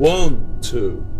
One, two.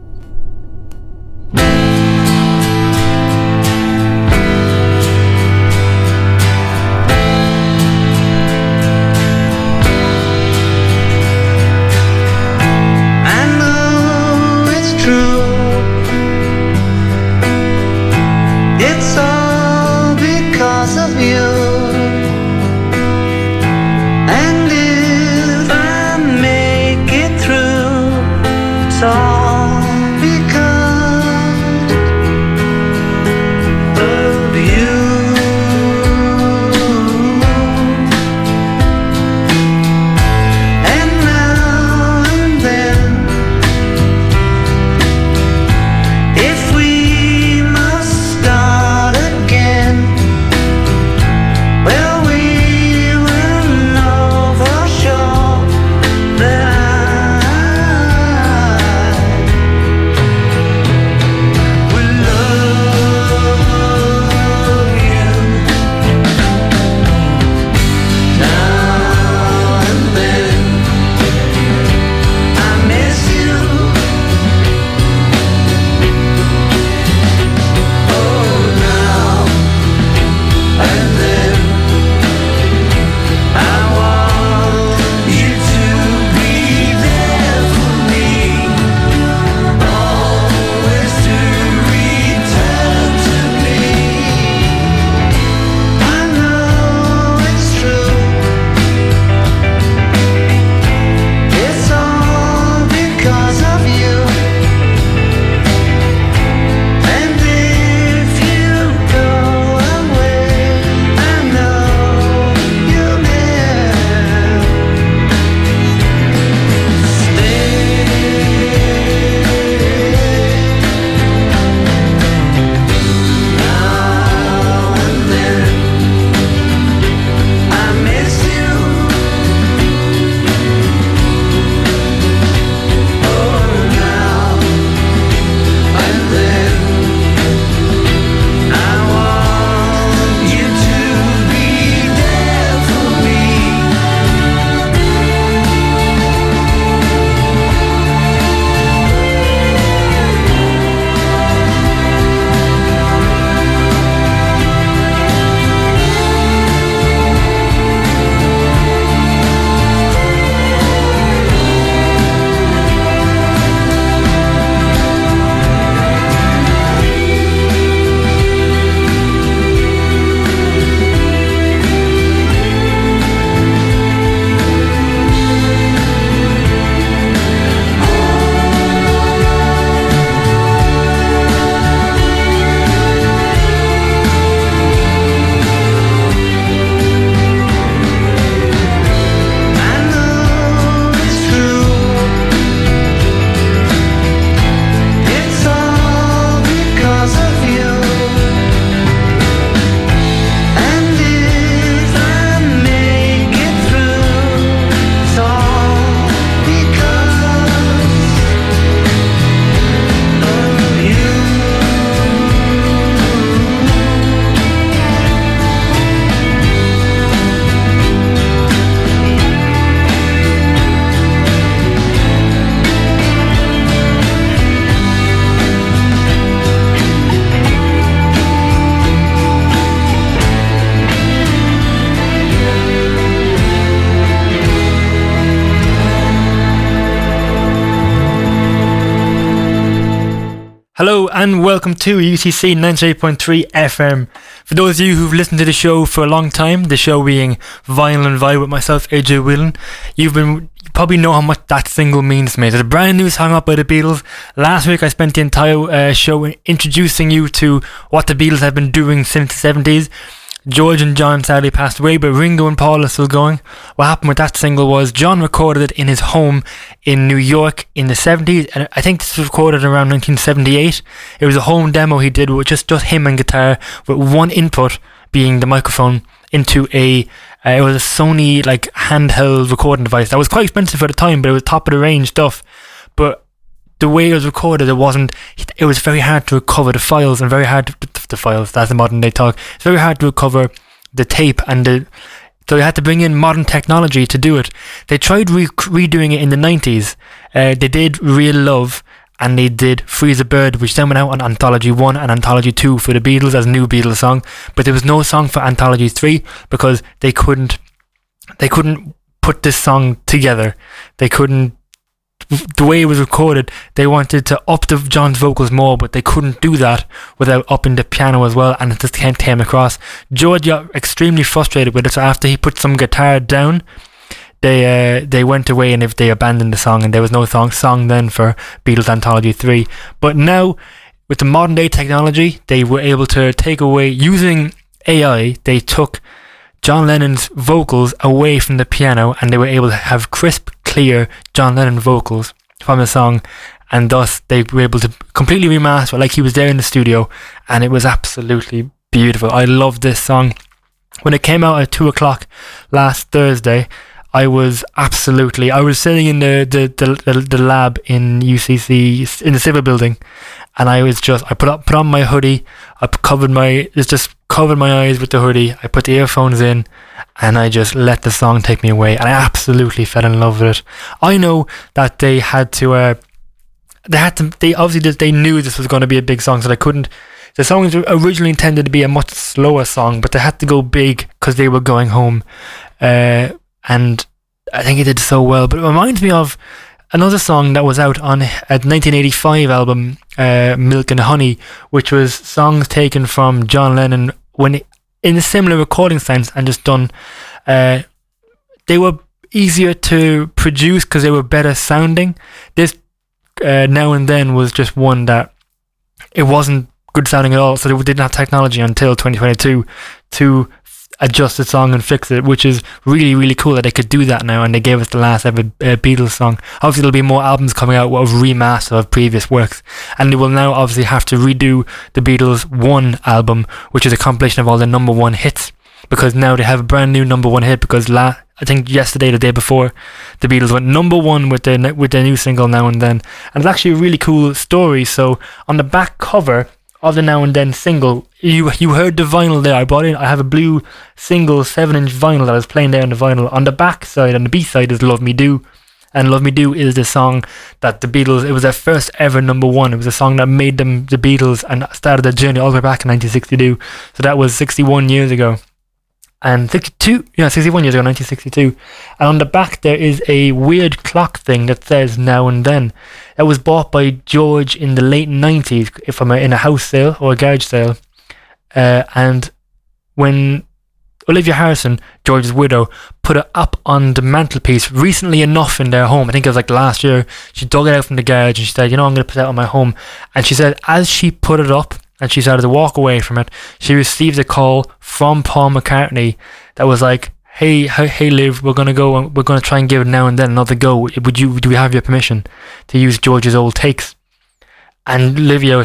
And welcome to UCC 98.3 FM. For those of you who've listened to the show for a long time, the show being Vinyl and Vibe with myself, AJ Whelan, you've been you probably know how much that single means to me. It's a brand new song up by the Beatles. Last week I spent the entire uh, show introducing you to what the Beatles have been doing since the 70s. George and John sadly passed away, but Ringo and Paul are still going. What happened with that single was John recorded it in his home in New York in the 70s, and I think this was recorded around 1978. It was a home demo he did with just, just him and guitar, with one input being the microphone into a uh, it was a Sony like handheld recording device that was quite expensive at the time, but it was top of the range stuff. But the way it was recorded, it wasn't. It was very hard to recover the files and very hard to, the files. That's the modern day talk. It's very hard to recover the tape and the So they had to bring in modern technology to do it. They tried re- redoing it in the 90s. Uh, they did Real Love and they did Free as a Bird, which then went out on Anthology 1 and Anthology 2 for the Beatles as a new Beatles song. But there was no song for Anthology 3 because they couldn't they couldn't put this song together. They couldn't the way it was recorded, they wanted to up the John's vocals more, but they couldn't do that without upping the piano as well, and it just came, across. George got extremely frustrated with it, so after he put some guitar down, they uh, they went away and they abandoned the song, and there was no song song then for Beatles Anthology three. But now, with the modern day technology, they were able to take away using AI. They took John Lennon's vocals away from the piano and they were able to have crisp, clear John Lennon vocals from the song and thus they were able to completely remaster like he was there in the studio and it was absolutely beautiful. I love this song. When it came out at two o'clock last Thursday, I was absolutely I was sitting in the the, the, the, the lab in UCC in the civil building and I was just I put up put on my hoodie, I covered my just covered my eyes with the hoodie, I put the earphones in and I just let the song take me away. And I absolutely fell in love with it. I know that they had to uh they had to they obviously did, they knew this was going to be a big song so they couldn't the song was originally intended to be a much slower song but they had to go big because they were going home. Uh, and I think it did so well but it reminds me of another song that was out on a 1985 album uh, Milk and Honey which was songs taken from John Lennon when in a similar recording sense and just done uh, they were easier to produce because they were better sounding this uh, now and then was just one that it wasn't good sounding at all. So they didn't have technology until 2022 to adjust the song and fix it, which is really really cool that they could do that now. And they gave us the last ever uh, Beatles song. Obviously, there'll be more albums coming out of remaster of previous works, and they will now obviously have to redo the Beatles one album, which is a compilation of all the number one hits. Because now they have a brand new number one hit. Because la- I think yesterday, the day before, the Beatles went number one with their with their new single Now and Then, and it's actually a really cool story. So on the back cover of the Now and Then single, you you heard the vinyl there. I bought in. I have a blue single seven inch vinyl that I was playing there on the vinyl. On the back side, on the B side is Love Me Do. And Love Me Do is the song that the Beatles, it was their first ever number one. It was a song that made them the Beatles and started their journey all the way back in 1962. So that was 61 years ago and 62 yeah 61 years ago 1962 and on the back there is a weird clock thing that says now and then. It was bought by george in the late 90s if i'm in a house sale or a garage sale. Uh, and when olivia harrison george's widow put it up on the mantelpiece recently enough in their home i think it was like last year she dug it out from the garage and she said you know i'm going to put it out on my home. And she said as she put it up and she started to walk away from it, she received a call from Paul McCartney that was like, "Hey, hey, Liv, we're gonna go and we're gonna try and give it now and then another go. Would you? Do we have your permission to use George's old takes?" And Olivia,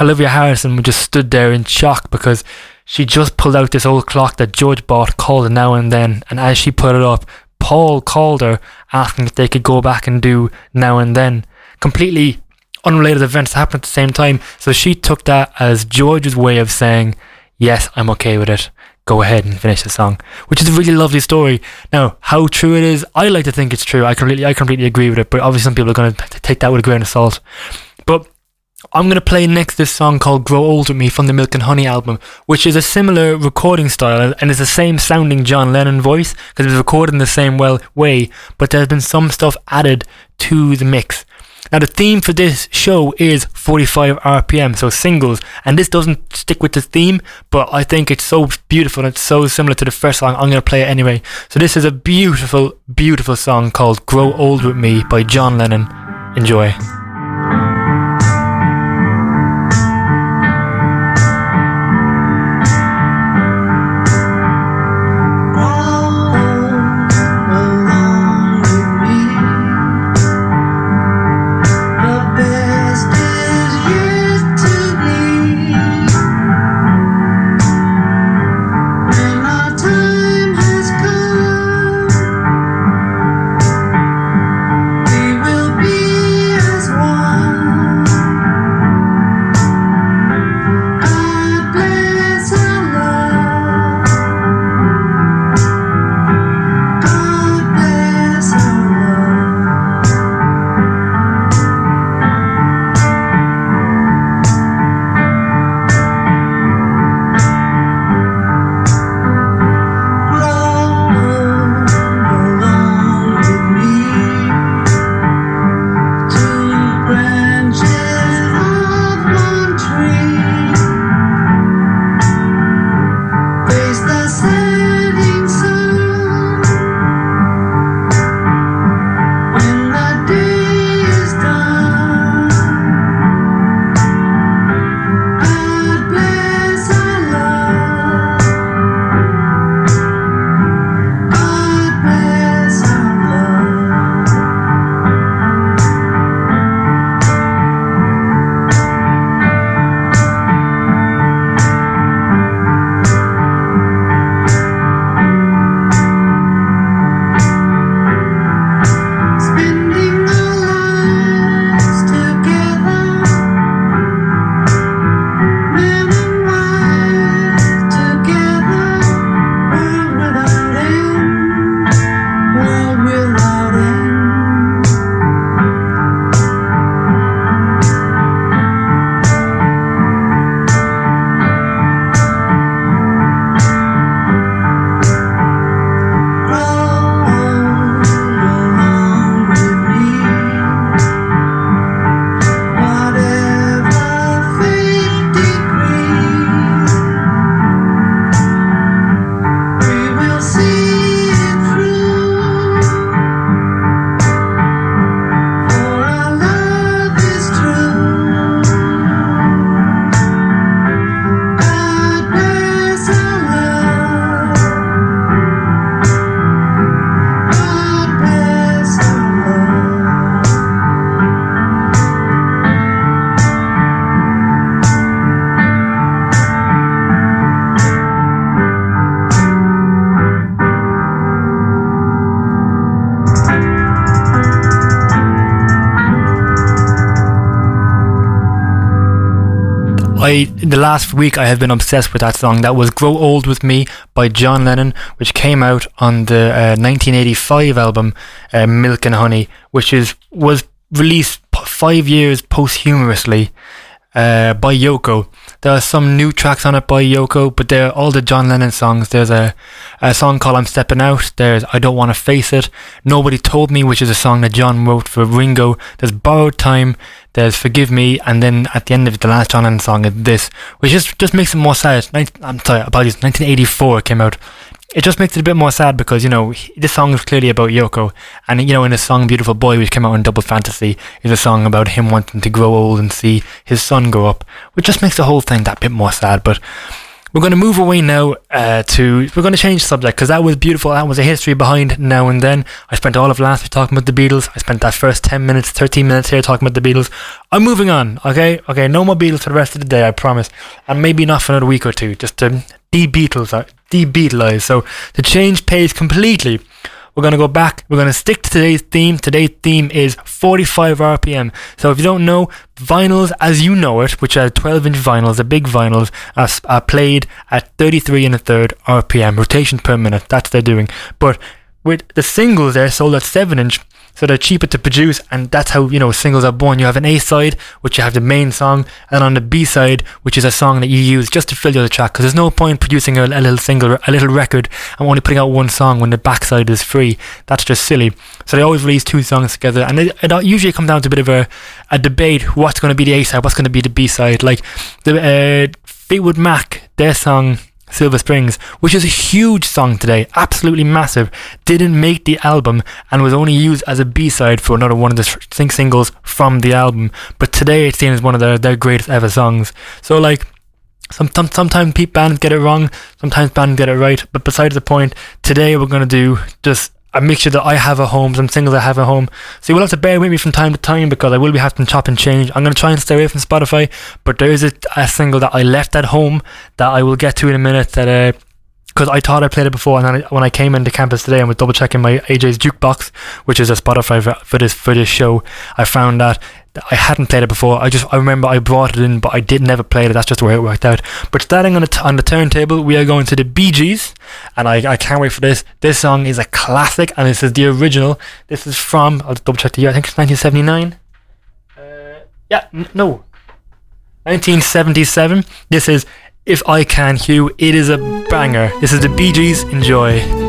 Olivia Harrison just stood there in shock because she just pulled out this old clock that George bought called Now and Then, and as she put it up, Paul called her asking if they could go back and do Now and Then. Completely unrelated events happened at the same time. So she took that as George's way of saying, Yes, I'm okay with it. Go ahead and finish the song. Which is a really lovely story. Now, how true it is, I like to think it's true. I completely I completely agree with it, but obviously some people are gonna t- take that with a grain of salt. But I'm gonna play next this song called Grow Old With Me from the Milk and Honey album, which is a similar recording style and is the same sounding John Lennon voice because it was recorded in the same well way, but there's been some stuff added to the mix. Now the theme for this show is 45 RPM, so singles, and this doesn't stick with the theme, but I think it's so beautiful and it's so similar to the first song. I'm gonna play it anyway. So this is a beautiful, beautiful song called "Grow Old with Me" by John Lennon. Enjoy. Last week I have been obsessed with that song. That was "Grow Old with Me" by John Lennon, which came out on the uh, 1985 album uh, "Milk and Honey," which is was released p- five years posthumously uh, by Yoko. There are some new tracks on it by Yoko, but they're all the John Lennon songs. There's a, a song called I'm Stepping Out. There's I Don't Want to Face It. Nobody Told Me, which is a song that John wrote for Ringo. There's Borrowed Time. There's Forgive Me. And then at the end of it, the last John Lennon song is this, which just, just makes it more sad. Nin- I'm sorry, apologies. 1984 came out it just makes it a bit more sad because you know this song is clearly about Yoko, and you know in his song "Beautiful Boy," which came out in Double Fantasy, is a song about him wanting to grow old and see his son grow up, which just makes the whole thing that bit more sad. But we're going to move away now uh, to we're going to change subject because that was beautiful. That was a history behind now and then. I spent all of last week talking about the Beatles. I spent that first ten minutes, thirteen minutes here talking about the Beatles. I'm moving on. Okay, okay, no more Beatles for the rest of the day. I promise, and maybe not for another week or two. Just to de-Beatles, uh, de-Beatleize. So to change pace completely. We're going to go back. We're going to stick to today's theme. Today's theme is 45 RPM. So if you don't know, vinyls as you know it, which are 12 inch vinyls, the big vinyls, are, are played at 33 and a third RPM, rotation per minute. That's what they're doing. But with the singles, they're sold at 7 inch. So they're cheaper to produce, and that's how you know singles are born. You have an A side, which you have the main song, and on the B side, which is a song that you use just to fill the other track. Because there's no point producing a, a little single, a little record, and only putting out one song when the backside is free. That's just silly. So they always release two songs together, and it, it usually comes down to a bit of a, a debate: what's going to be the A side, what's going to be the B side. Like the uh, Fleetwood Mac, their song Silver Springs, which is a huge song today, absolutely massive, didn't make the album and was only used as a B-side for another one of the sing singles from the album. But today it's seen as one of their, their greatest ever songs. So like some, some, sometimes bands get it wrong, sometimes bands get it right. But besides the point, today we're gonna do just a mixture that I have at home, some singles I have at home. So you will have to bear with me from time to time because I will be having to chop and change. I'm gonna try and stay away from Spotify, but there is a, a single that I left at home that I will get to in a minute that uh because I thought I played it before, and then I, when I came into campus today and was double checking my AJ's jukebox, which is a Spotify for, for this for this show, I found that I hadn't played it before. I just I remember I brought it in, but I did never play it. That's just the way it worked out. But starting on the t- on the turntable, we are going to the Bee Gees, and I, I can't wait for this. This song is a classic, and this is the original. This is from I'll double check the year. I think it's 1979. Uh, yeah, n- no, 1977. This is If I Can Hugh. It is a banger. This is the Bee Gees. Enjoy.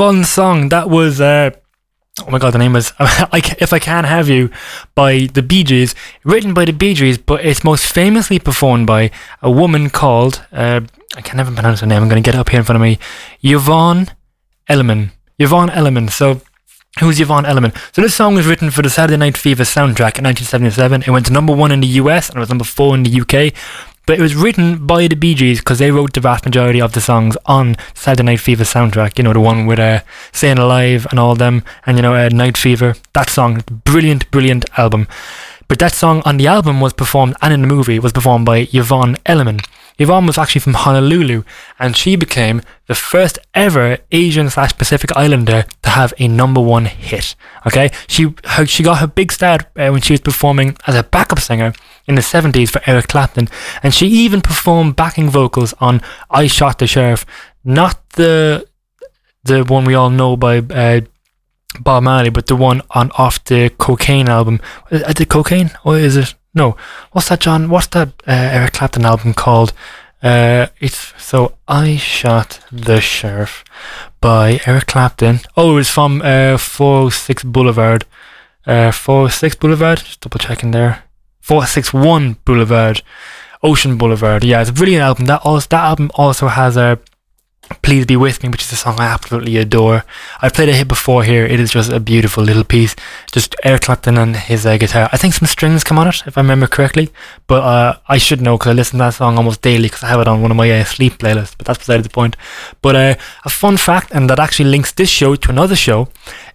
Fun song. That was. Uh, Oh my god, the name I If I Can't Have You by the Bee Gees, written by the Bee Gees, but it's most famously performed by a woman called, uh, I can never pronounce her name, I'm going to get it up here in front of me, Yvonne Elliman. Yvonne Elliman. So, who's Yvonne Elliman? So, this song was written for the Saturday Night Fever soundtrack in 1977. It went to number one in the US and it was number four in the UK. But it was written by the Bee Gees because they wrote the vast majority of the songs on Saturday Night Fever soundtrack. You know, the one with uh, Staying Alive and all them, and you know, uh, Night Fever. That song, brilliant, brilliant album. But that song on the album was performed, and in the movie, was performed by Yvonne Elliman. Yvonne was actually from Honolulu, and she became the first ever Asian slash Pacific Islander to have a number one hit. Okay, she her, she got her big start uh, when she was performing as a backup singer in the 70s for Eric Clapton, and she even performed backing vocals on "I Shot the Sheriff," not the the one we all know by uh, Bob Marley, but the one on off the Cocaine album. Is it Cocaine or is it? No. What's that, John? What's that uh, Eric Clapton album called? Uh, it's so I shot the sheriff by Eric Clapton. Oh, it was from uh 406 Boulevard. Uh, 406 Boulevard. Just double checking there. 461 Boulevard. Ocean Boulevard. Yeah, it's a brilliant album. That also that album also has a Please Be With Me, which is a song I absolutely adore. I've played a hit before here. It is just a beautiful little piece. Just Eric Clapton and his uh, guitar. I think some strings come on it, if I remember correctly. But uh, I should know because I listen to that song almost daily because I have it on one of my uh, sleep playlists. But that's beside the point. But uh, a fun fact, and that actually links this show to another show,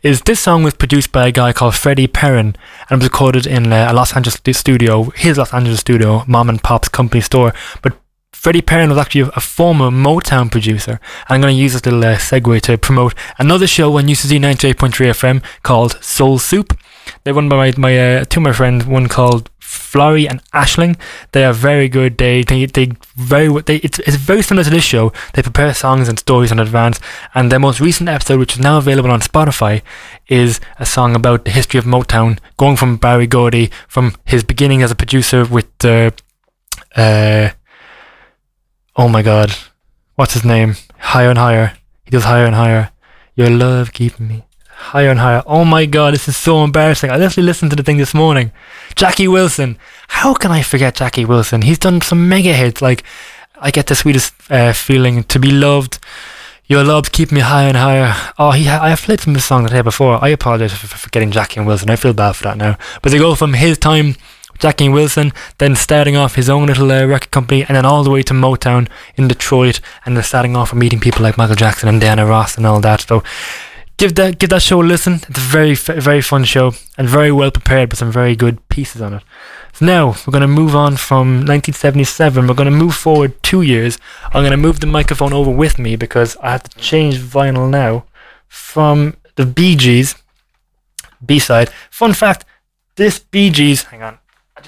is this song was produced by a guy called Freddie Perren and it was recorded in uh, a Los Angeles studio, his Los Angeles studio, Mom and Pop's company store. But Freddie Perren was actually a former Motown producer. I'm going to use this little uh, segue to promote another show on UCC 98.3 FM called Soul Soup. They're run by my, my uh, two my friends, one called Florrie and Ashling. They are very good. They they, they very they it's, it's very similar to this show. They prepare songs and stories in advance. And their most recent episode, which is now available on Spotify, is a song about the history of Motown, going from Berry Gordy from his beginning as a producer with the uh, oh my god, what's his name? Higher and higher. He does higher and higher. Your love keeping me higher and higher. Oh my god, this is so embarrassing. I literally listened to the thing this morning. Jackie Wilson. How can I forget Jackie Wilson? He's done some mega hits like I get the sweetest uh, feeling to be loved. Your love's keep me higher and higher. Oh, he ha- I have played some of his songs here before. I apologize for, for forgetting Jackie and Wilson. I feel bad for that now. But they go from his time Jackie Wilson, then starting off his own little uh, record company, and then all the way to Motown in Detroit, and then starting off and meeting people like Michael Jackson and Diana Ross and all that. So give that give that show a listen. It's a very very fun show and very well prepared with some very good pieces on it. So now we're going to move on from 1977. We're going to move forward two years. I'm going to move the microphone over with me because I have to change vinyl now from the Bee Gees B side. Fun fact: this Bee Gees. Hang on,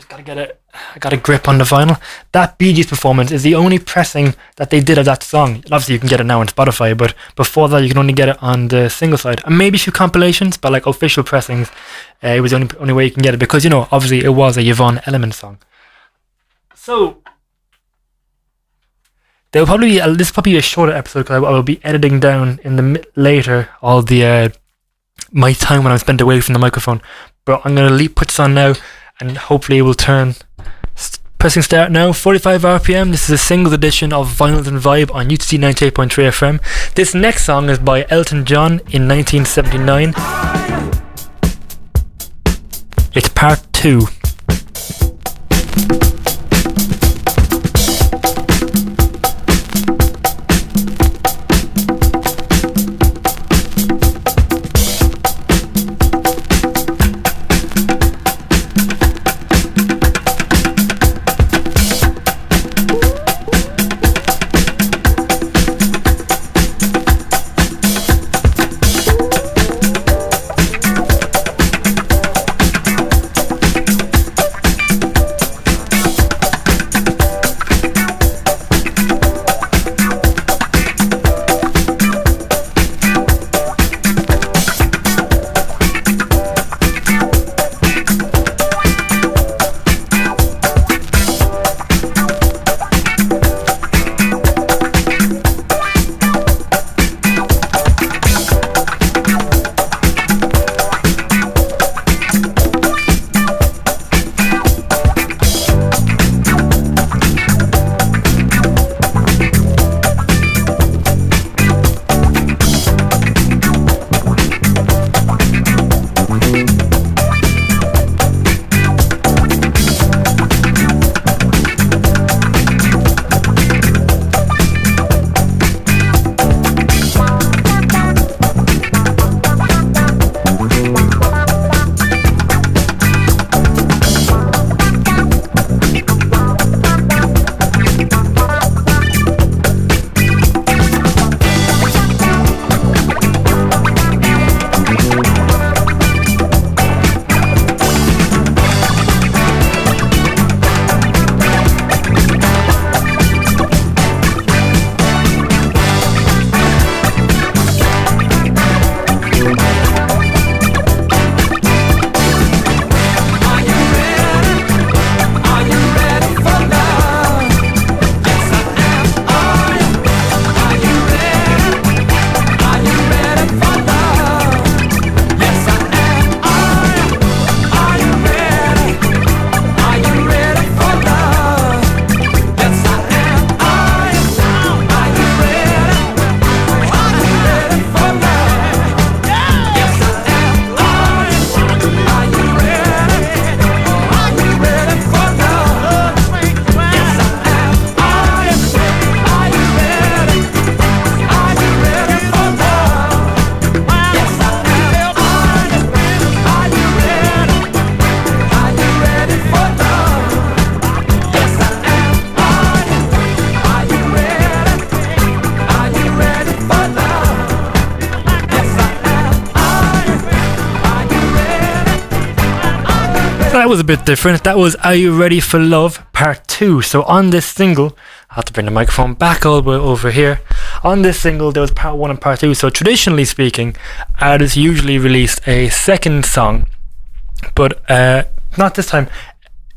I just gotta get it. I got a grip on the vinyl. That Bee Gees performance is the only pressing that they did of that song. Obviously, you can get it now on Spotify, but before that, you can only get it on the single side, and maybe a few compilations, but like official pressings, uh, it was the only only way you can get it because you know, obviously, it was a Yvonne Elliman song. So there'll probably be a, this will probably be a shorter episode because I, I will be editing down in the later all the uh, my time when I'm spent away from the microphone. But I'm gonna leave put this on now, and hopefully it will turn. Pressing start now, 45 RPM. This is a single edition of Vinyl and Vibe on UCC 98.3 FM. This next song is by Elton John in 1979. It's part two. That was a bit different. That was Are You Ready for Love Part 2. So on this single, I have to bring the microphone back all the way over here. On this single, there was Part 1 and Part 2. So traditionally speaking, artists usually released a second song, but uh, not this time.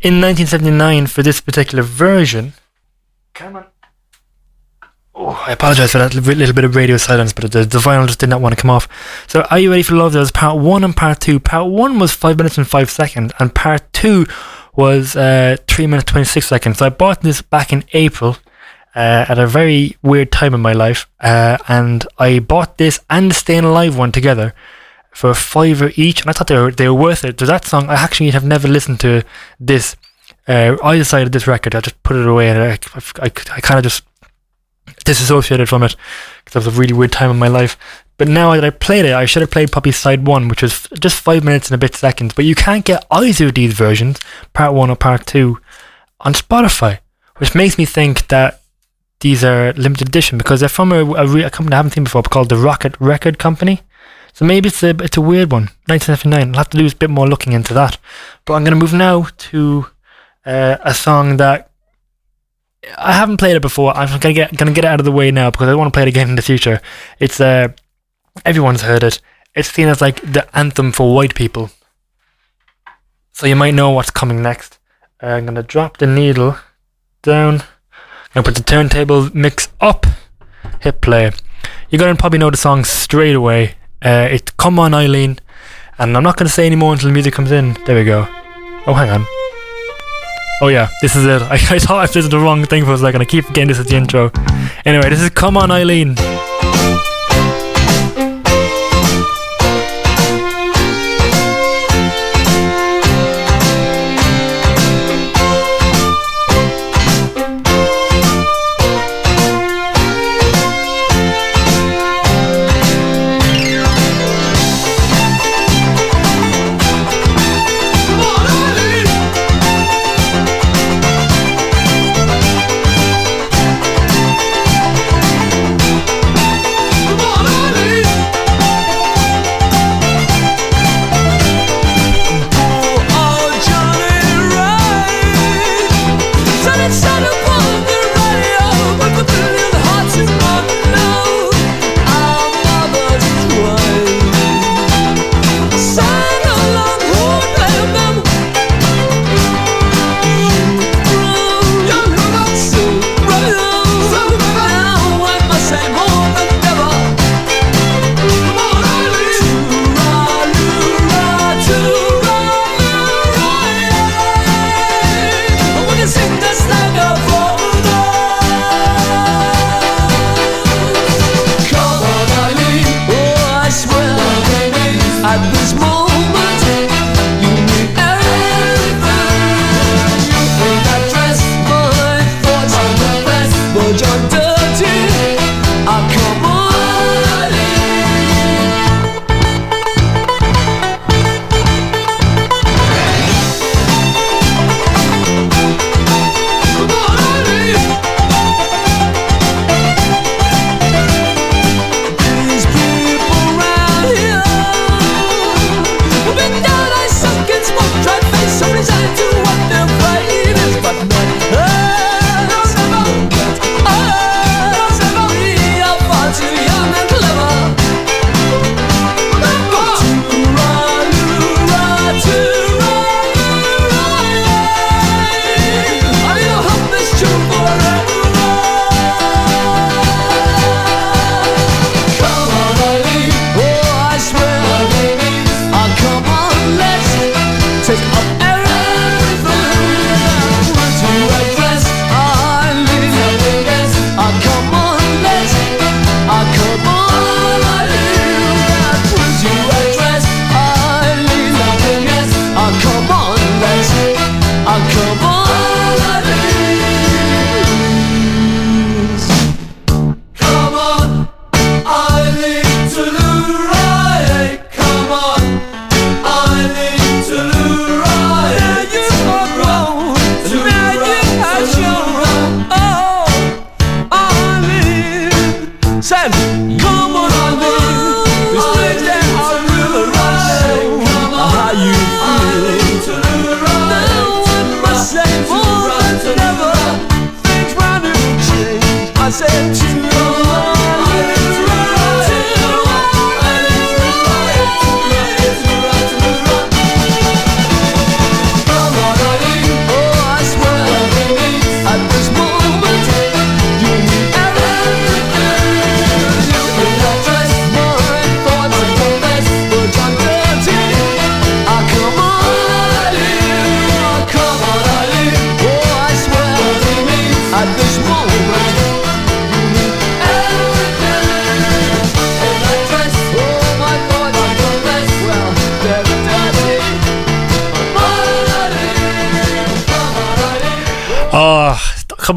In 1979, for this particular version, come on. Oh, I apologize for that little bit of radio silence, but the, the vinyl just did not want to come off. So, Are You Ready for Love? There was part one and part two. Part one was five minutes and five seconds, and part two was uh, three minutes twenty six seconds. So, I bought this back in April uh, at a very weird time in my life, uh, and I bought this and the Staying Alive one together for a fiver each, and I thought they were they were worth it. So that song, I actually have never listened to this. Uh, I decided this record, I just put it away, and I, I, I kind of just disassociated from it because it was a really weird time in my life. But now that I played it, I should have played probably side one, which was just five minutes and a bit seconds. But you can't get either of these versions, part one or part two, on Spotify, which makes me think that these are limited edition because they're from a, a, re- a company I haven't seen before called the Rocket Record Company. So maybe it's a it's a weird one. 1979. I'll have to do a bit more looking into that. But I'm going to move now to uh, a song that I haven't played it before. I'm gonna get gonna get it out of the way now because I want to play it again in the future. It's uh, everyone's heard it. It's seen as like the anthem for white people. So you might know what's coming next. Uh, I'm gonna drop the needle down. I'm gonna put the turntable mix up. Hit play. You're gonna probably know the song straight away. Uh, it's "Come On Eileen," and I'm not gonna say any more until the music comes in. There we go. Oh, hang on. Oh yeah, this is it. I, I thought I did the wrong thing for a second. I keep getting this as the intro. Anyway, this is Come On Eileen.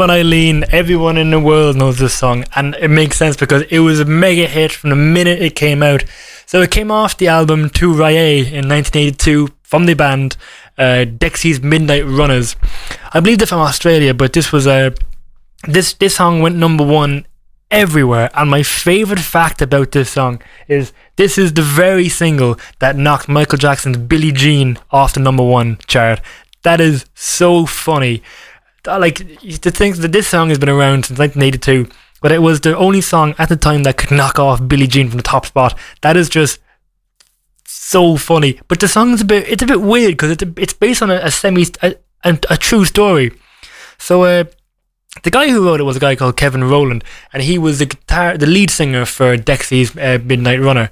On, Eileen. Everyone in the world knows this song, and it makes sense because it was a mega hit from the minute it came out. So it came off the album Too-Rye-Ay in 1982 from the band uh, Dexy's Midnight Runners. I believe they're from Australia, but this was a this this song went number one everywhere. And my favorite fact about this song is this is the very single that knocked Michael Jackson's Billie Jean off the number one chart. That is so funny. Uh, Like to think that this song has been around since 1982, but it was the only song at the time that could knock off Billie Jean from the top spot. That is just so funny. But the song's a bit it's a bit weird because it's a, it's based on a, a semi a, a, a true story. So uh, the guy who wrote it was a guy called Kevin Rowland, and he was the guitar the lead singer for Dexy's uh, Midnight Runner.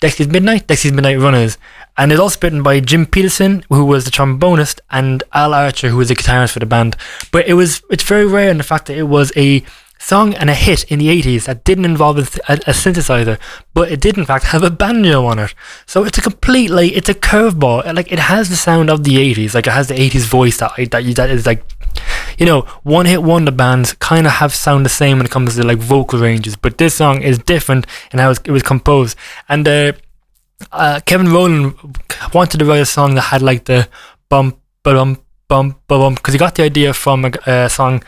Dexy's Midnight, Dexy's Midnight Runners, and it's also written by Jim Paterson, who was the trombonist, and Al Archer, who was the guitarist for the band. But it was it's very rare in the fact that it was a song and a hit in the 80s that didn't involve a, a, synthesizer, but it did in fact have a banjo on it. So it's a complete like it's a curveball. Like it has the sound of the 80s, like it has the 80s voice that I, that that is like you know, one hit wonder bands kind of have sound the same when it comes to like vocal ranges, but this song is different in how it was composed. And uh, uh, Kevin Rowland wanted to write a song that had like the bump, bump, bump, bump, because he got the idea from a, a song.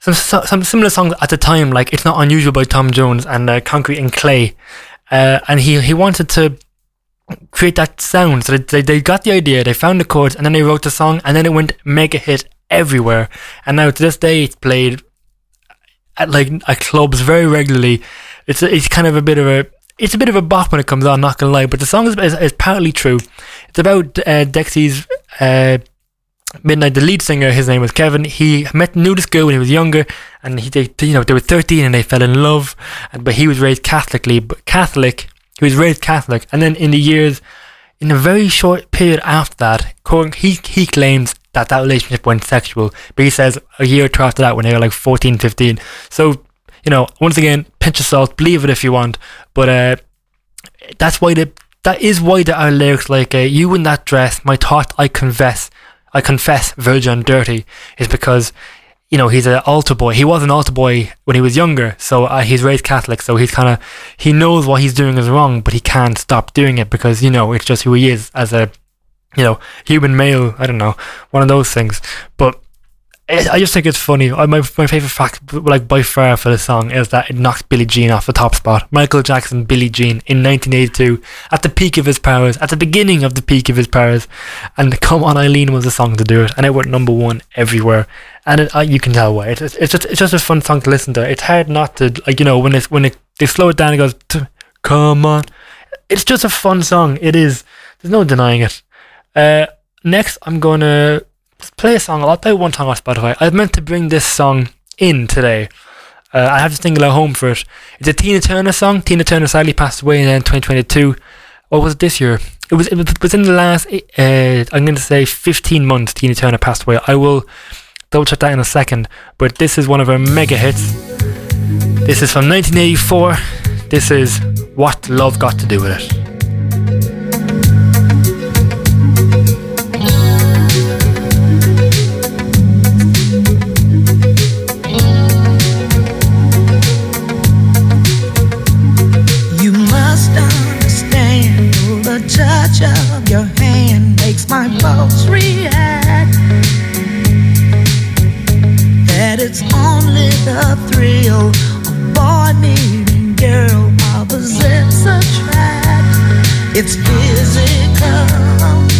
Some, some similar songs at the time, like "It's Not Unusual" by Tom Jones and uh, "Concrete and Clay," uh, and he he wanted to create that sound. So they, they got the idea, they found the chords, and then they wrote the song, and then it went mega hit everywhere. And now to this day, it's played at like at clubs very regularly. It's it's kind of a bit of a it's a bit of a bop when it comes on. Not gonna lie, but the song is is, is partly true. It's about uh, Dexy's. Uh, Midnight, the lead singer, his name was Kevin. He met knew this girl when he was younger, and he, they, you know, they were thirteen and they fell in love. But he was raised Catholicly, but Catholic. He was raised Catholic, and then in the years, in a very short period after that, he he claims that that relationship went sexual. But he says a year or two after that, when they were like 14, 15. So you know, once again, pinch of salt, believe it if you want. But uh, that's why the that is why there are lyrics like uh, "You in that dress, my thought I confess, I confess, virgin dirty," is because you know he's an altar boy. He was an altar boy when he was younger, so uh, he's raised Catholic. So he's kind of he knows what he's doing is wrong, but he can't stop doing it because you know it's just who he is as a you know human male. I don't know one of those things, but. I just think it's funny. My my favorite fact, like by far, for the song is that it knocked Billie Jean off the top spot. Michael Jackson, Billie Jean, in 1982, at the peak of his powers, at the beginning of the peak of his powers, and "Come On Eileen" was the song to do it, and it went number one everywhere. And it, uh, you can tell why. It's, it's just it's just a fun song to listen to. It's hard not to like you know when it's when it, they slow it down. It goes, "Come on." It's just a fun song. It is. There's no denying it. Uh, next, I'm gonna play a song. I'll play one song on Spotify. I meant to bring this song in today. Uh, I have to single out home for it. It's a Tina Turner song. Tina Turner sadly passed away in uh, 2022. Or was it this year? It was. It was within the last. Uh, I'm going to say 15 months. Tina Turner passed away. I will double check that in a second. But this is one of her mega hits. This is from 1984. This is what love got to do with it. touch of your hand makes my pulse react. That it's only the thrill of boy meeting girl opposites attract. It's physical.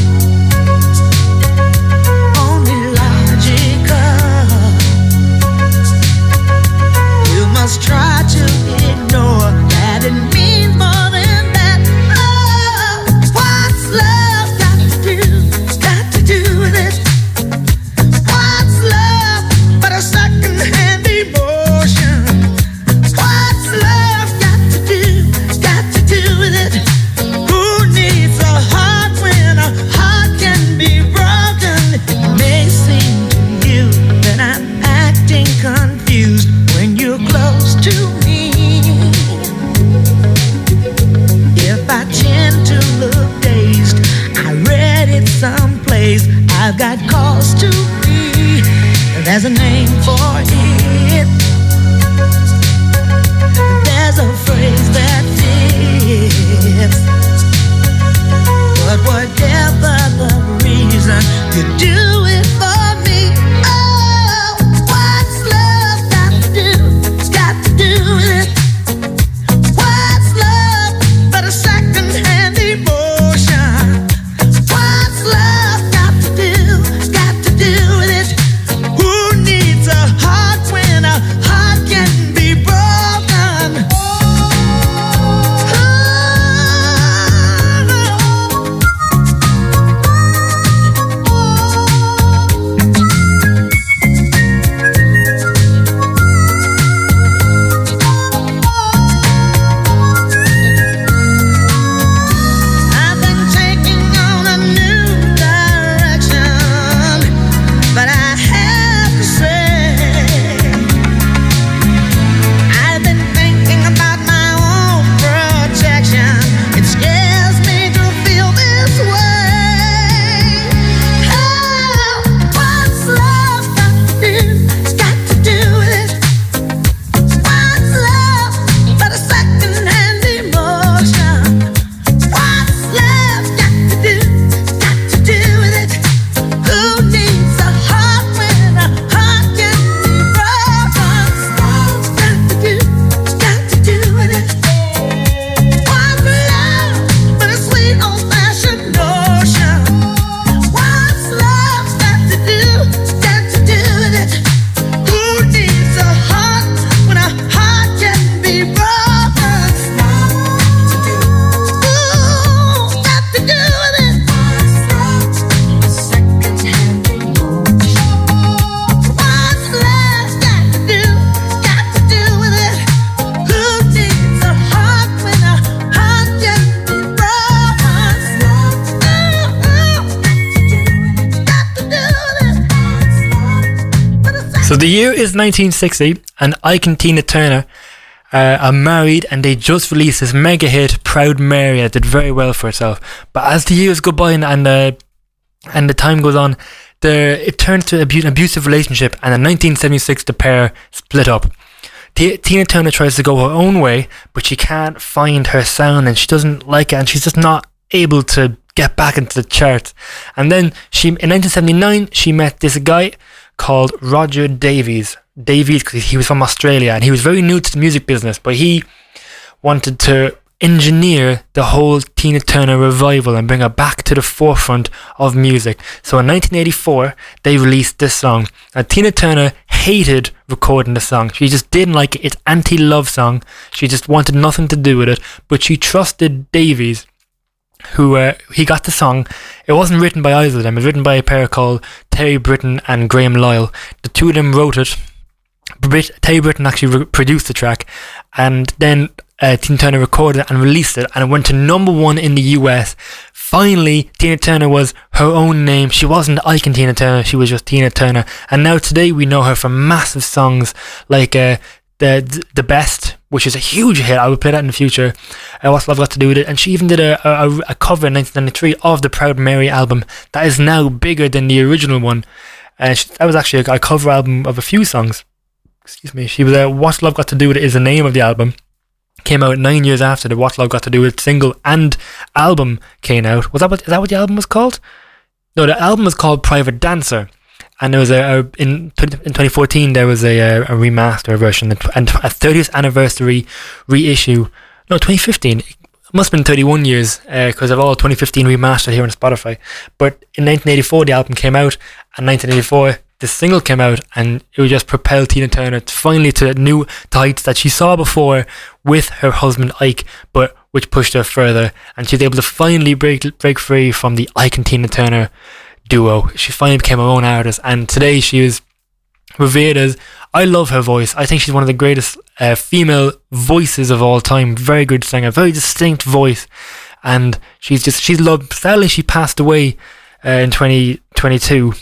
Is 1960, and Ike and Tina Turner uh, are married, and they just released this mega hit, "Proud Mary," that did very well for itself. But as the years go by and and, uh, and the time goes on, it turns to an abusive relationship, and in 1976 the pair split up. T- Tina Turner tries to go her own way, but she can't find her sound, and she doesn't like it, and she's just not able to get back into the charts. And then she, in 1979, she met this guy called Roger Davies. Davies, because he was from Australia, and he was very new to the music business, but he wanted to engineer the whole Tina Turner revival and bring her back to the forefront of music. So in 1984, they released this song. Now, Tina Turner hated recording the song. She just didn't like it. It's anti-love song. She just wanted nothing to do with it. But she trusted Davies, who uh, he got the song. It wasn't written by either of them. It was written by a pair called Terry Britten and Graham Lyle. The two of them wrote it. Brit- Terry Britten actually re- produced the track, and then uh, Tina Turner recorded it and released it, and it went to number one in the US. Finally, Tina Turner was her own name. She wasn't and Tina Turner, she was just Tina Turner. And now today we know her from massive songs like uh, the the best, which is a huge hit. I will play that in the future. Uh, What's Love Got to Do with It? And she even did a, a, a cover in 1993 of the Proud Mary album that is now bigger than the original one. And that was actually a, a cover album of a few songs. Excuse me. She was uh, What's Love Got to Do with It is the name of the album. Came out nine years after the What's Love Got to Do with It single and album came out. Was that what is that what the album was called? No, the album was called Private Dancer and there was a, a in in 2014 there was a, a, remaster version and a 30th anniversary reissue. No, 2015. It must have been 31 years uh, because of all 2015 remastered here on Spotify. But in 1984 the album came out, and 1984 the single came out, and it would just propel Tina Turner finally to new heights that she saw before with her husband Ike, but which pushed her further, and she was able to finally break break free from the Ike and Tina Turner duo. She finally became her own artist, and today she is revered as. I love her voice. I think she's one of the greatest uh, female voices of all time. Very good singer, very distinct voice, and she's just she's loved. Sadly, she passed away uh, in 2022.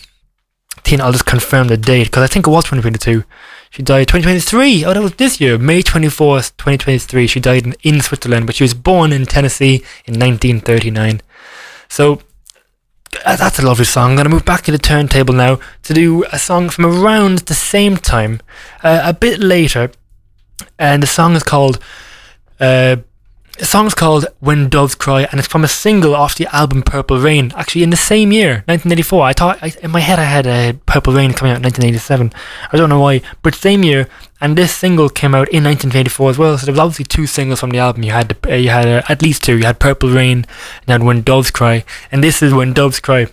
Tina, I'll just confirm the date because I think it was 2022. She died 2023. Oh, that was this year, May 24th, 2023. She died in, in Switzerland, but she was born in Tennessee in 1939. So that's a lovely song. I'm going to move back to the turntable now to do a song from around the same time, uh, a bit later, and the song is called. Uh, the song's called When Doves Cry, and it's from a single off the album Purple Rain. Actually, in the same year, 1984. I thought I, in my head I had uh, Purple Rain coming out in 1987. I don't know why, but same year, and this single came out in 1984 as well. So there was obviously two singles from the album. You had uh, you had uh, at least two. You had Purple Rain and you had When Doves Cry, and this is When Doves Cry.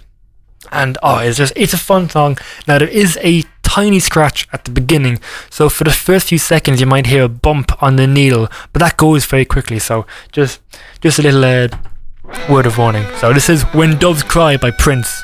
And oh, it's just it's a fun song. Now there is a tiny scratch at the beginning, so for the first few seconds you might hear a bump on the needle, but that goes very quickly. So just just a little uh, word of warning. So this is When Doves Cry by Prince.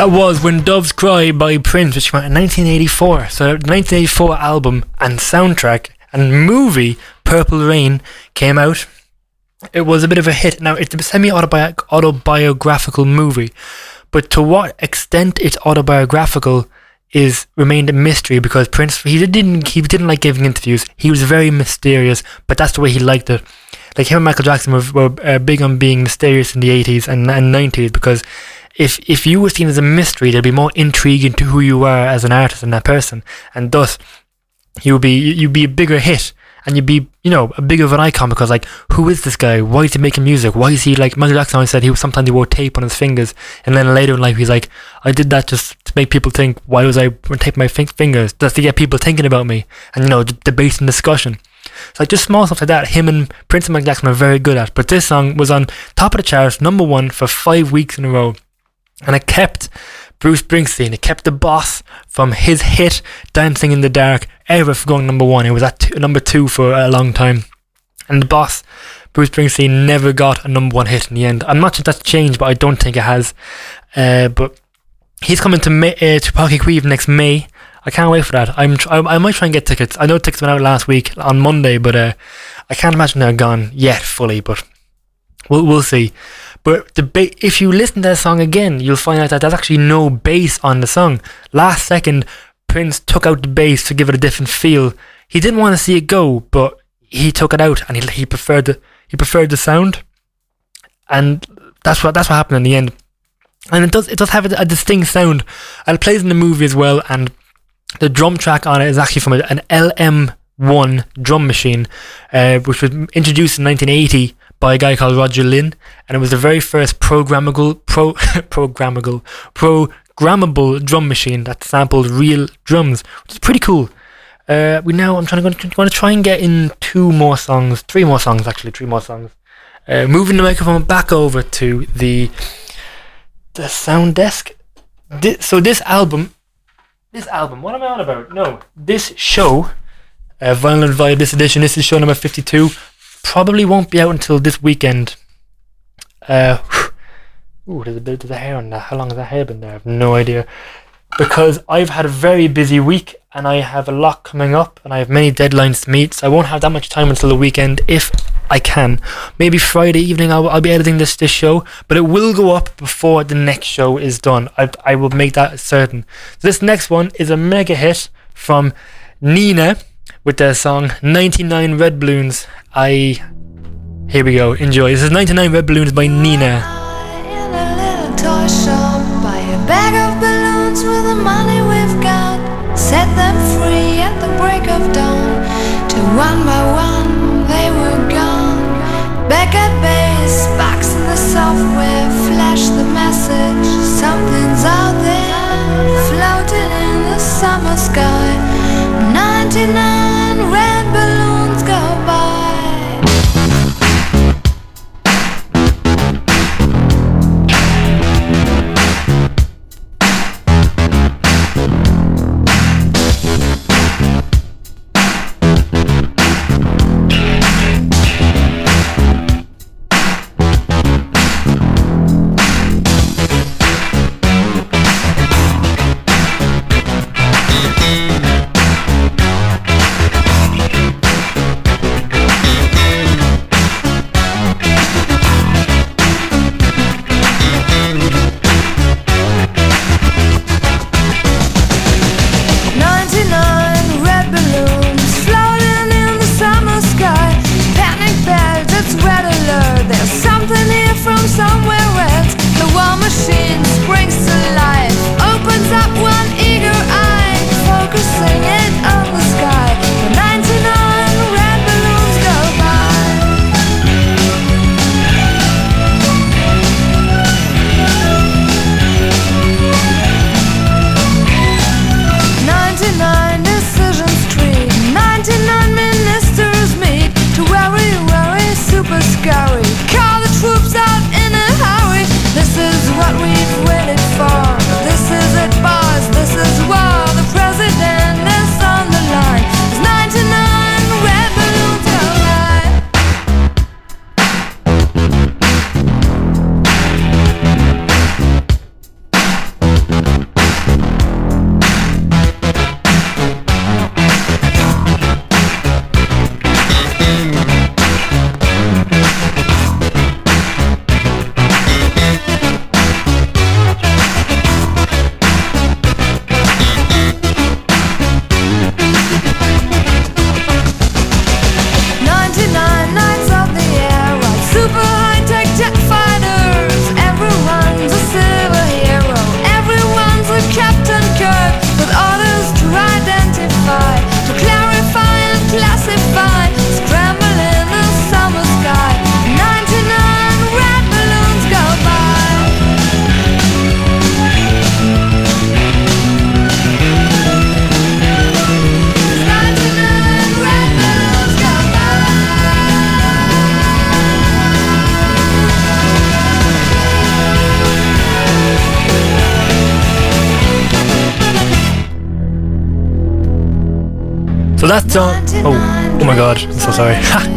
That was When Doves Cry by Prince, which came out in 1984. So, the 1984 album and soundtrack and movie Purple Rain came out. It was a bit of a hit. Now, it's a semi autobiographical movie, but to what extent it's autobiographical is remained a mystery because Prince he didn't he didn't like giving interviews. He was very mysterious, but that's the way he liked it. Like him and Michael Jackson were, were uh, big on being mysterious in the 80s and, and 90s because if if you were seen as a mystery, there'd be more intrigue into who you were as an artist and that person, and thus you would be you'd be a bigger hit and you'd be you know a bigger of an icon because like who is this guy? Why is he making music? Why is he like Michael Jackson always said he was sometimes he wore tape on his fingers and then later in life he's like I did that just to make people think why was I tape my fin- fingers? Just to get people thinking about me. And you know d- debate and discussion. So like just small stuff like that him and Prince and Michael Jackson are very good at. But this song was on top of the charts number one for five weeks in a row and it kept Bruce Springsteen. It kept the boss from his hit "Dancing in the Dark" ever from going number one. It was at two, number two for a long time, and the boss, Bruce Springsteen, never got a number one hit in the end. I'm not sure that's changed, but I don't think it has. Uh, but he's coming to May, uh, to Páirc Uí Chaoimh next May. I can't wait for that. I'm tr- I, I might try and get tickets. I know tickets went out last week on Monday, but uh, I can't imagine they're gone yet fully. But we'll we'll see. But the ba- if you listen to the song again, you'll find out that there's actually no bass on the song. Last second, Prince took out the bass to give it a different feel. He didn't want to see it go, but he took it out and he, he preferred the he preferred the sound, and that's what that's what happened in the end. And it does it does have a, a distinct sound, and it plays in the movie as well. And the drum track on it is actually from an LM1 drum machine, uh, which was introduced in 1980 by a guy called Roger Linn, and it was the very first programmable pro programmable programmable drum machine that sampled real drums, which is pretty cool. Uh, we now I'm trying to going to try and get in two more songs, three more songs actually, three more songs. Uh, moving the microphone back over to the the sound desk. Thi- so this album, this album, what am I on about? No, this show, uh, Vinyl and Vibes this edition. This is show number fifty-two. Probably won't be out until this weekend. Uh, ooh, there's a bit of the hair on that. How long has that hair been there? I have no idea. Because I've had a very busy week and I have a lot coming up and I have many deadlines to meet, so I won't have that much time until the weekend if I can. Maybe Friday evening I'll, I'll be editing this this show, but it will go up before the next show is done. I, I will make that certain. This next one is a mega hit from Nina with their song 99 Red Balloons. I. Here we go, enjoy. This is 99 Red Balloons by Nina. In a little toy shop, buy a bag of balloons with the money we've got. Set them free at the break of dawn. Till one by one they were gone. Back at base, box in the software, flash the message. Something's out there, floating in the summer sky. 99 Oh, oh my god, I'm so sorry.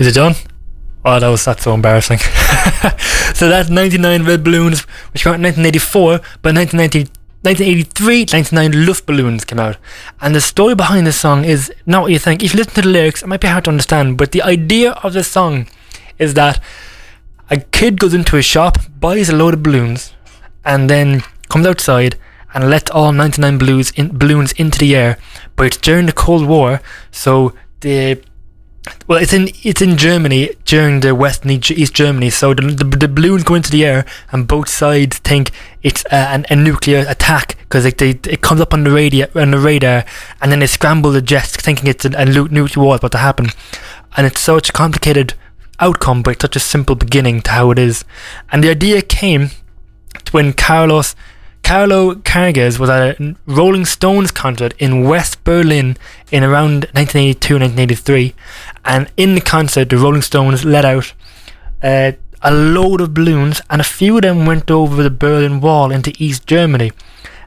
Is it done? Oh, that was that's so embarrassing. so that's 99 Red Balloons, which came out in 1984, but 1990, 1983, 99 Luftballons came out. And the story behind this song is not what you think. If you listen to the lyrics, it might be hard to understand, but the idea of the song is that a kid goes into a shop, buys a load of balloons, and then comes outside and lets all 99 balloons, in, balloons into the air. But it's during the Cold War, so the well, it's in it's in Germany during the West and East Germany. So the, the, the balloons go into the air, and both sides think it's uh, an, a nuclear attack because it, it comes up on the radio on the radar, and then they scramble the jets, thinking it's a, a nuclear war about to happen. And it's such a complicated outcome, but such a simple beginning to how it is. And the idea came when Carlos Carlo Karges was at a Rolling Stones concert in West Berlin in around 1982 1983 and in the concert the Rolling Stones let out uh, a load of balloons and a few of them went over the Berlin Wall into East Germany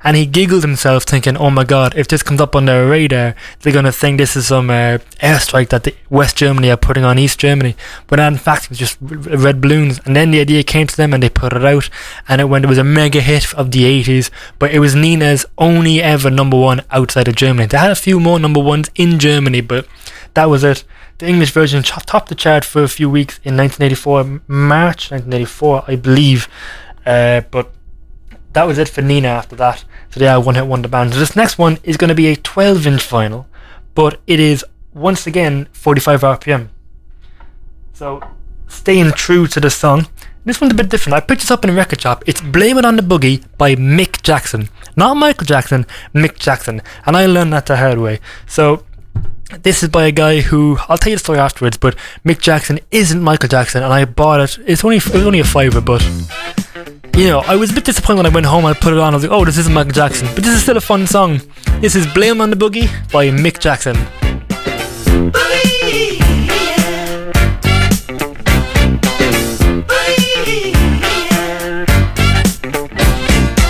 and he giggled himself thinking oh my god if this comes up on their radar they're to think this is some uh, airstrike that the West Germany are putting on East Germany. But in fact it was just red balloons. And then the idea came to them and they put it out. And it went it was a mega hit of the 80s but it was Nina's only ever number one outside of Germany. They had a few more number ones in Germany but that was it. The English version topped the chart for a few weeks in 1984 March 1984 I believe. Uh, but that was it for Nina after that. So they are one hit wonder band. So this next one is going to be a 12 inch vinyl, but it is once again 45 RPM. So staying true to the song. This one's a bit different. I picked this up in a record shop. It's Blame It on the Boogie by Mick Jackson. Not Michael Jackson, Mick Jackson. And I learned that the hard way. So this is by a guy who I'll tell you the story afterwards, but Mick Jackson isn't Michael Jackson and I bought it. It's only it was only a fiver, but you know, I was a bit disappointed when I went home. I put it on. I was like, "Oh, this isn't Michael Jackson," but this is still a fun song. This is "Blame on the Boogie" by Mick Jackson.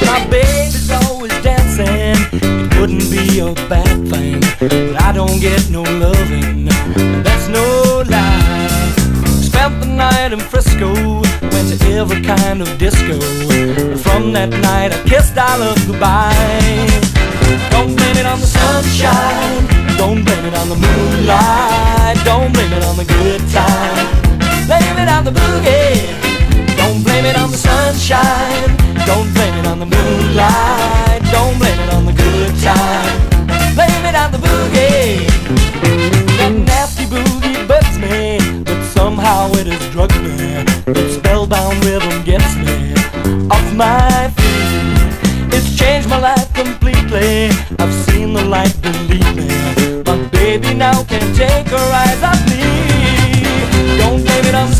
My baby's always dancing. It wouldn't be a bad thing, but I don't get no loving. That's no lie. Spent the night in Frisco, every kind of disco. From that night, I kissed our love goodbye. Don't blame it on the sunshine. Don't blame it on the moonlight. Don't blame it on the good time. Blame it on the boogie. Don't blame it on the sunshine. Don't blame it on the moonlight. Don't blame it on the good time. Blame it on the boogie. That nasty boogie bugs me, but somehow it has drugged me. Spellbound rhythm gets me off my feet. It's changed my life completely. I've seen the light, believe me. My baby now can't take her eyes off me. Don't blame it on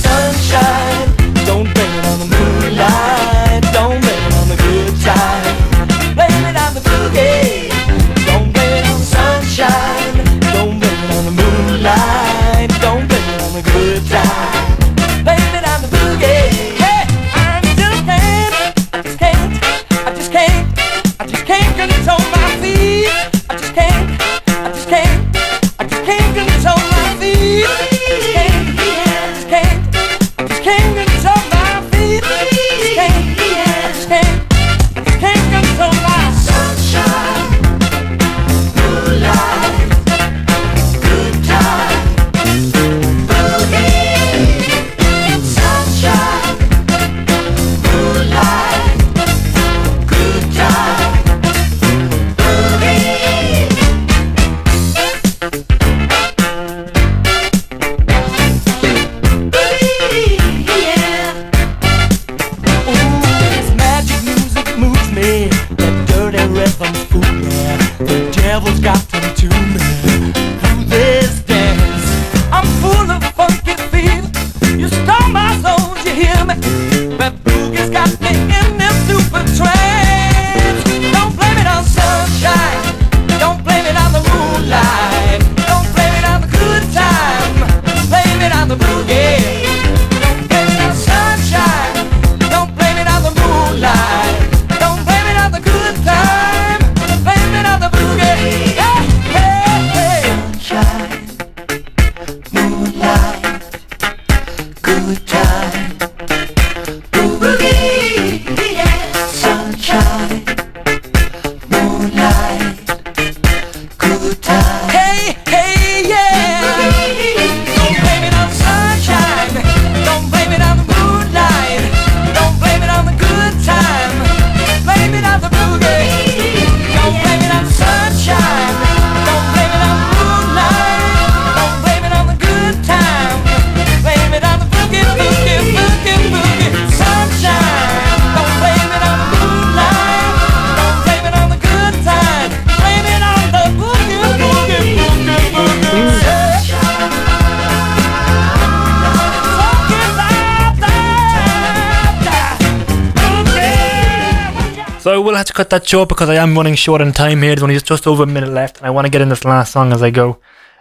that short because I am running short on time here. There's only just over a minute left, and I want to get in this last song as I go.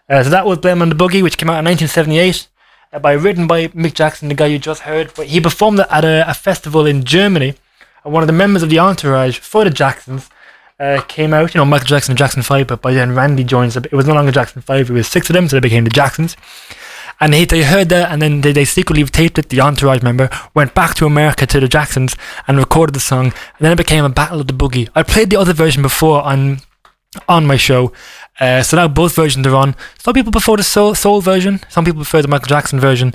Uh, so that was Blame on the Boogie, which came out in 1978, uh, by written by Mick Jackson, the guy you just heard. But he performed it at a, a festival in Germany, and one of the members of the entourage for the Jacksons uh, came out. You know, Michael Jackson and Jackson Five, but by then Randy joins. It was no longer Jackson Five; it was six of them, so they became the Jacksons. And they, they heard that, and then they, they secretly taped it. The Entourage member went back to America to the Jacksons and recorded the song, and then it became a battle of the boogie. I played the other version before on on my show, uh, so now both versions are on. Some people prefer the soul, soul version, some people prefer the Michael Jackson version.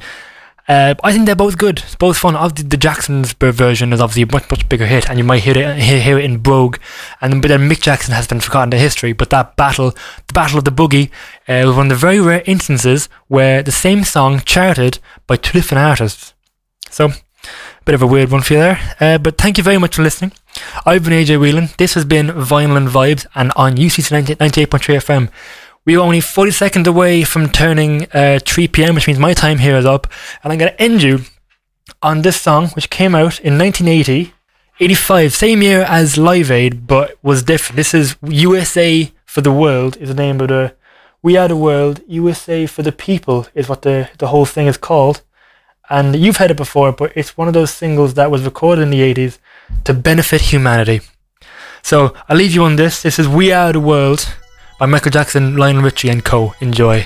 Uh, I think they're both good. It's both fun. Obviously, the Jackson's version is obviously a much much bigger hit, and you might hear it hear, hear it in Brogue. And but then Mick Jackson has been forgotten to history. But that battle, the Battle of the Boogie, uh, was one of the very rare instances where the same song charted by two different artists. So, bit of a weird one for you there. Uh, but thank you very much for listening. I've been AJ Whelan. This has been Vinyl and Vibes, and on UCC 98.3 FM. We are only 40 seconds away from turning uh, 3 pm, which means my time here is up. And I'm going to end you on this song, which came out in 1980, 85, same year as Live Aid, but was different. This is USA for the World, is the name of the. We Are the World, USA for the People is what the, the whole thing is called. And you've heard it before, but it's one of those singles that was recorded in the 80s to benefit humanity. So I'll leave you on this. This is We Are the World by Michael Jackson, Lionel Richie, and co. Enjoy.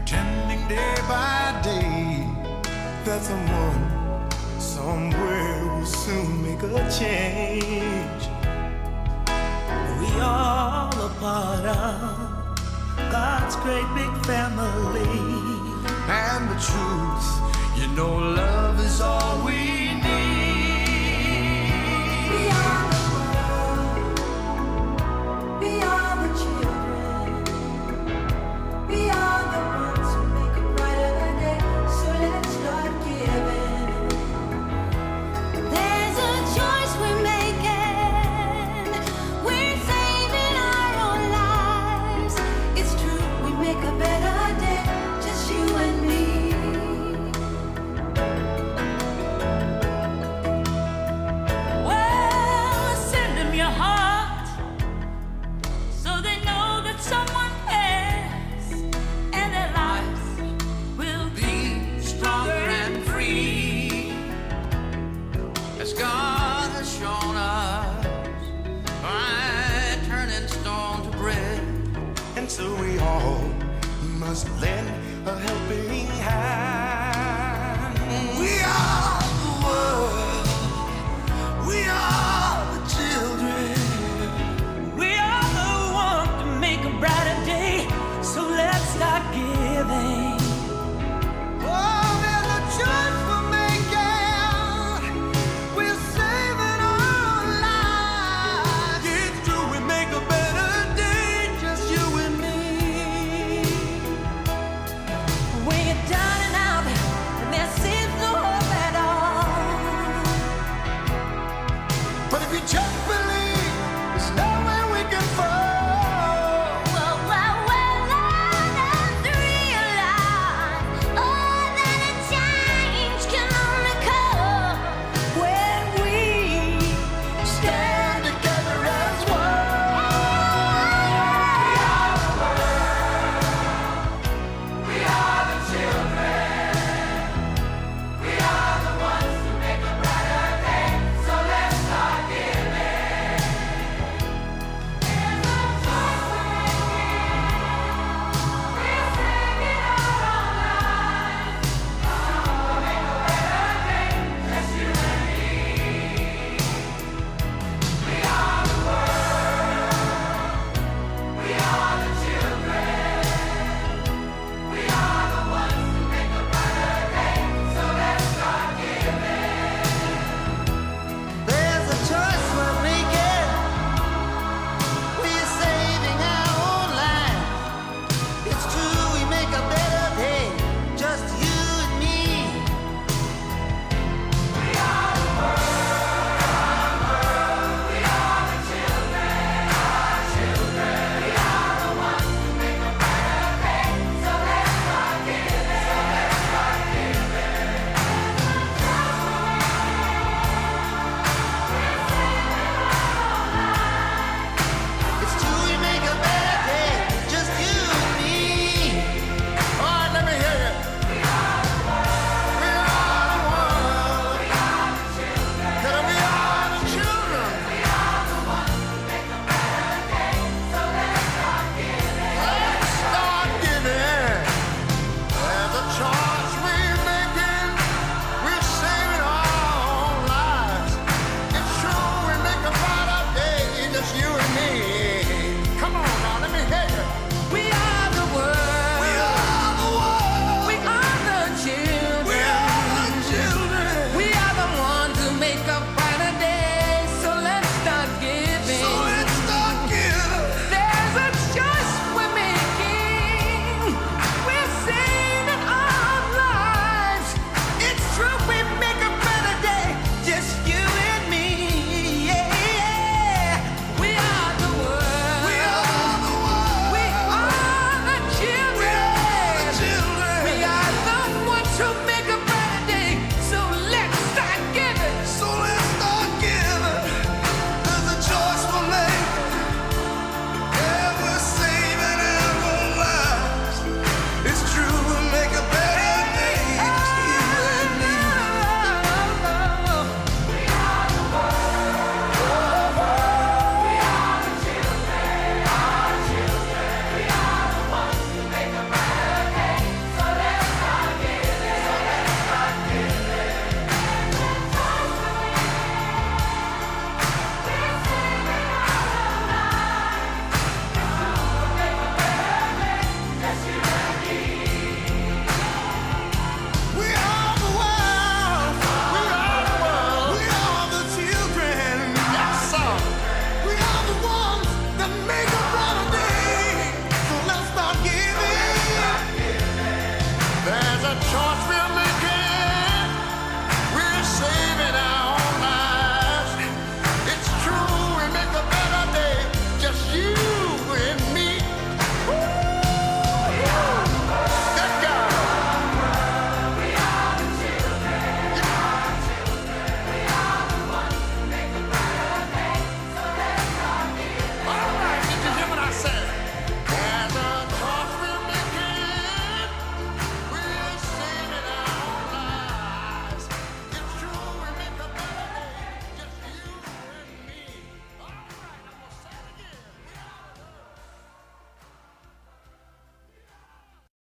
Pretending day by day that someone somewhere will soon make a change. We all a part of God's great big family. And the truth, you know, love is all we need.